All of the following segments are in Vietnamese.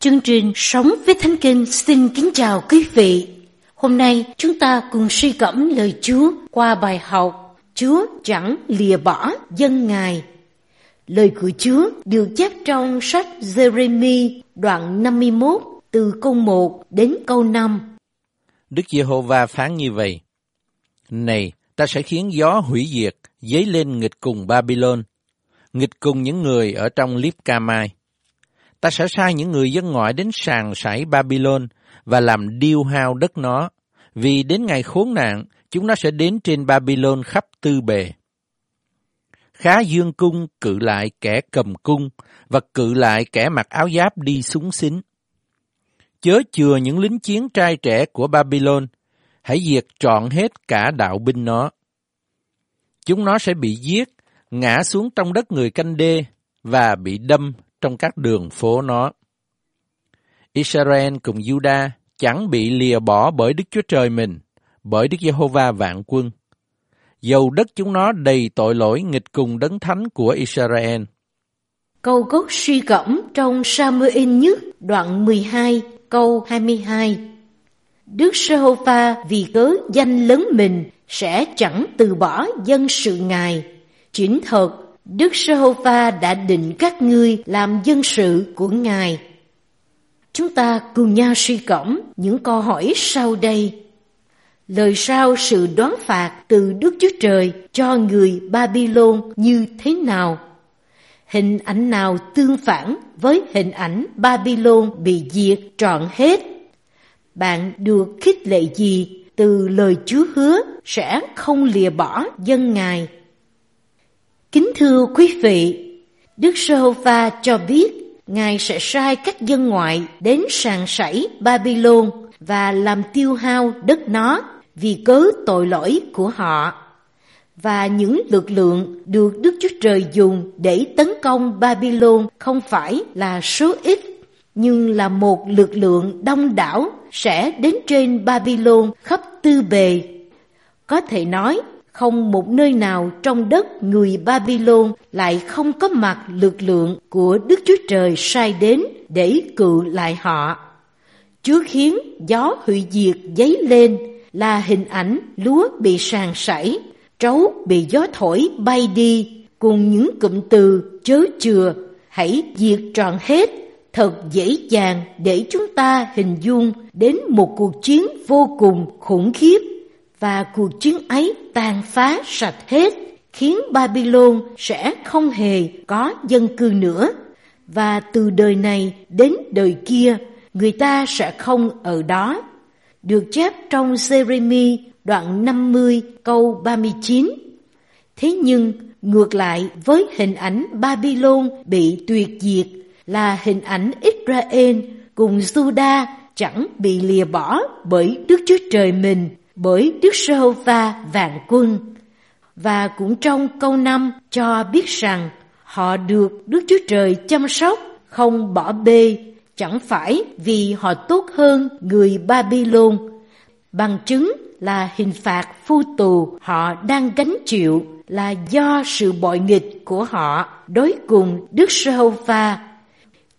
Chương trình Sống với Thánh Kinh xin kính chào quý vị. Hôm nay chúng ta cùng suy gẫm lời Chúa qua bài học Chúa chẳng lìa bỏ dân Ngài. Lời của Chúa được chép trong sách Jeremy đoạn 51 từ câu 1 đến câu 5. Đức Giê-hô-va phán như vậy: Này, ta sẽ khiến gió hủy diệt dấy lên nghịch cùng Babylon, nghịch cùng những người ở trong Libca mai ta sẽ sai những người dân ngoại đến sàn sải Babylon và làm điêu hao đất nó, vì đến ngày khốn nạn, chúng nó sẽ đến trên Babylon khắp tư bề. Khá dương cung cự lại kẻ cầm cung và cự lại kẻ mặc áo giáp đi súng xính. Chớ chừa những lính chiến trai trẻ của Babylon, hãy diệt trọn hết cả đạo binh nó. Chúng nó sẽ bị giết, ngã xuống trong đất người canh đê và bị đâm trong các đường phố nó. Israel cùng Juda chẳng bị lìa bỏ bởi Đức Chúa Trời mình, bởi Đức Giê-hô-va vạn quân. Dầu đất chúng nó đầy tội lỗi nghịch cùng đấng thánh của Israel. Câu gốc suy gẫm trong Samuel nhất đoạn 12 câu 22. Đức Giê-hô-va vì cớ danh lớn mình sẽ chẳng từ bỏ dân sự Ngài. Chính thật Đức Giê-hô-va đã định các ngươi làm dân sự của Ngài. Chúng ta cùng nhau suy cẩm những câu hỏi sau đây. Lời sao sự đoán phạt từ Đức Chúa Trời cho người Babylon như thế nào? Hình ảnh nào tương phản với hình ảnh Babylon bị diệt trọn hết? Bạn được khích lệ gì từ lời Chúa hứa sẽ không lìa bỏ dân Ngài? Kính thưa quý vị, Đức Giê-hô-va cho biết Ngài sẽ sai các dân ngoại đến sàn sảy Babylon và làm tiêu hao đất nó vì cớ tội lỗi của họ. Và những lực lượng được Đức Chúa Trời dùng để tấn công Babylon không phải là số ít, nhưng là một lực lượng đông đảo sẽ đến trên Babylon khắp tư bề. Có thể nói không một nơi nào trong đất người Babylon lại không có mặt lực lượng của Đức Chúa Trời sai đến để cự lại họ. Chúa khiến gió hủy diệt dấy lên là hình ảnh lúa bị sàn sảy, trấu bị gió thổi bay đi, cùng những cụm từ chớ chừa, hãy diệt trọn hết, thật dễ dàng để chúng ta hình dung đến một cuộc chiến vô cùng khủng khiếp và cuộc chiến ấy tàn phá sạch hết, khiến Babylon sẽ không hề có dân cư nữa. Và từ đời này đến đời kia, người ta sẽ không ở đó. Được chép trong Jeremy đoạn 50 câu 39. Thế nhưng, ngược lại với hình ảnh Babylon bị tuyệt diệt là hình ảnh Israel cùng Juda chẳng bị lìa bỏ bởi Đức Chúa Trời mình bởi Đức Giê-hô-va vạn quân. Và cũng trong câu năm cho biết rằng họ được Đức Chúa Trời chăm sóc, không bỏ bê, chẳng phải vì họ tốt hơn người Babylon. Bằng chứng là hình phạt phu tù họ đang gánh chịu là do sự bội nghịch của họ đối cùng Đức Giê-hô-va.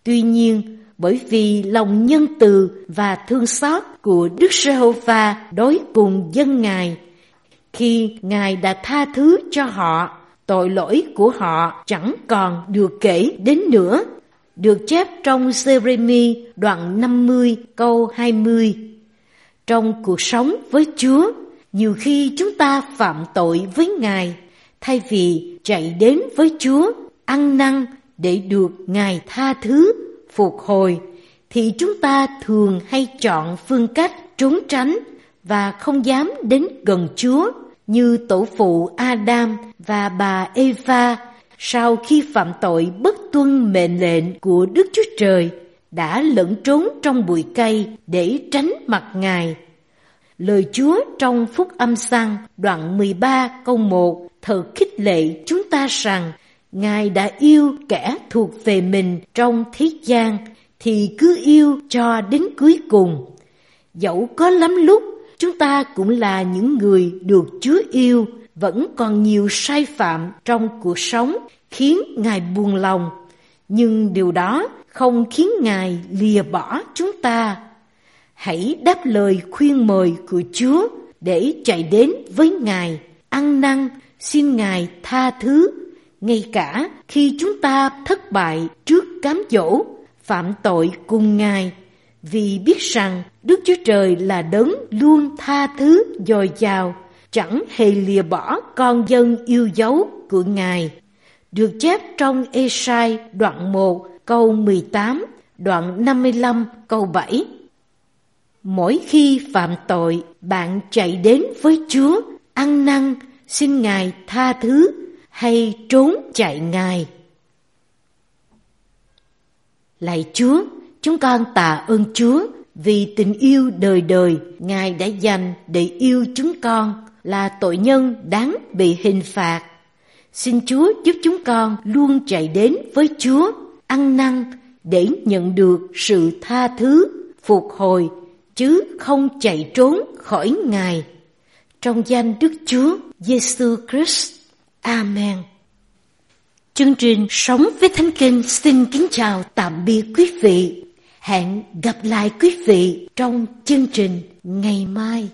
Tuy nhiên, bởi vì lòng nhân từ và thương xót của Đức Giê-hô-va đối cùng dân Ngài. Khi Ngài đã tha thứ cho họ, tội lỗi của họ chẳng còn được kể đến nữa. Được chép trong Jeremy đoạn 50 câu 20. Trong cuộc sống với Chúa, nhiều khi chúng ta phạm tội với Ngài, thay vì chạy đến với Chúa, ăn năn để được Ngài tha thứ phục hồi, thì chúng ta thường hay chọn phương cách trốn tránh và không dám đến gần Chúa, như tổ phụ Adam và bà Eva sau khi phạm tội bất tuân mệnh lệnh của Đức Chúa Trời, đã lẫn trốn trong bụi cây để tránh mặt Ngài. Lời Chúa trong Phúc Âm Sang đoạn 13 câu 1 thật khích lệ chúng ta rằng Ngài đã yêu kẻ thuộc về mình trong thế gian thì cứ yêu cho đến cuối cùng. Dẫu có lắm lúc chúng ta cũng là những người được Chúa yêu, vẫn còn nhiều sai phạm trong cuộc sống khiến Ngài buồn lòng. Nhưng điều đó không khiến Ngài lìa bỏ chúng ta. Hãy đáp lời khuyên mời của Chúa để chạy đến với Ngài, ăn năn, xin Ngài tha thứ, ngay cả khi chúng ta thất bại trước cám dỗ, phạm tội cùng Ngài, vì biết rằng Đức Chúa Trời là đấng luôn tha thứ dồi dào, chẳng hề lìa bỏ con dân yêu dấu của Ngài. Được chép trong Esai đoạn 1 câu 18, đoạn 55 câu 7. Mỗi khi phạm tội, bạn chạy đến với Chúa, ăn năn, xin Ngài tha thứ hay trốn chạy Ngài. Lạy Chúa, chúng con tạ ơn Chúa vì tình yêu đời đời Ngài đã dành để yêu chúng con là tội nhân đáng bị hình phạt. Xin Chúa giúp chúng con luôn chạy đến với Chúa, ăn năn để nhận được sự tha thứ, phục hồi, chứ không chạy trốn khỏi Ngài. Trong danh Đức Chúa Giêsu Christ. Amen. Chương trình Sống với Thánh Kinh xin kính chào tạm biệt quý vị. Hẹn gặp lại quý vị trong chương trình ngày mai.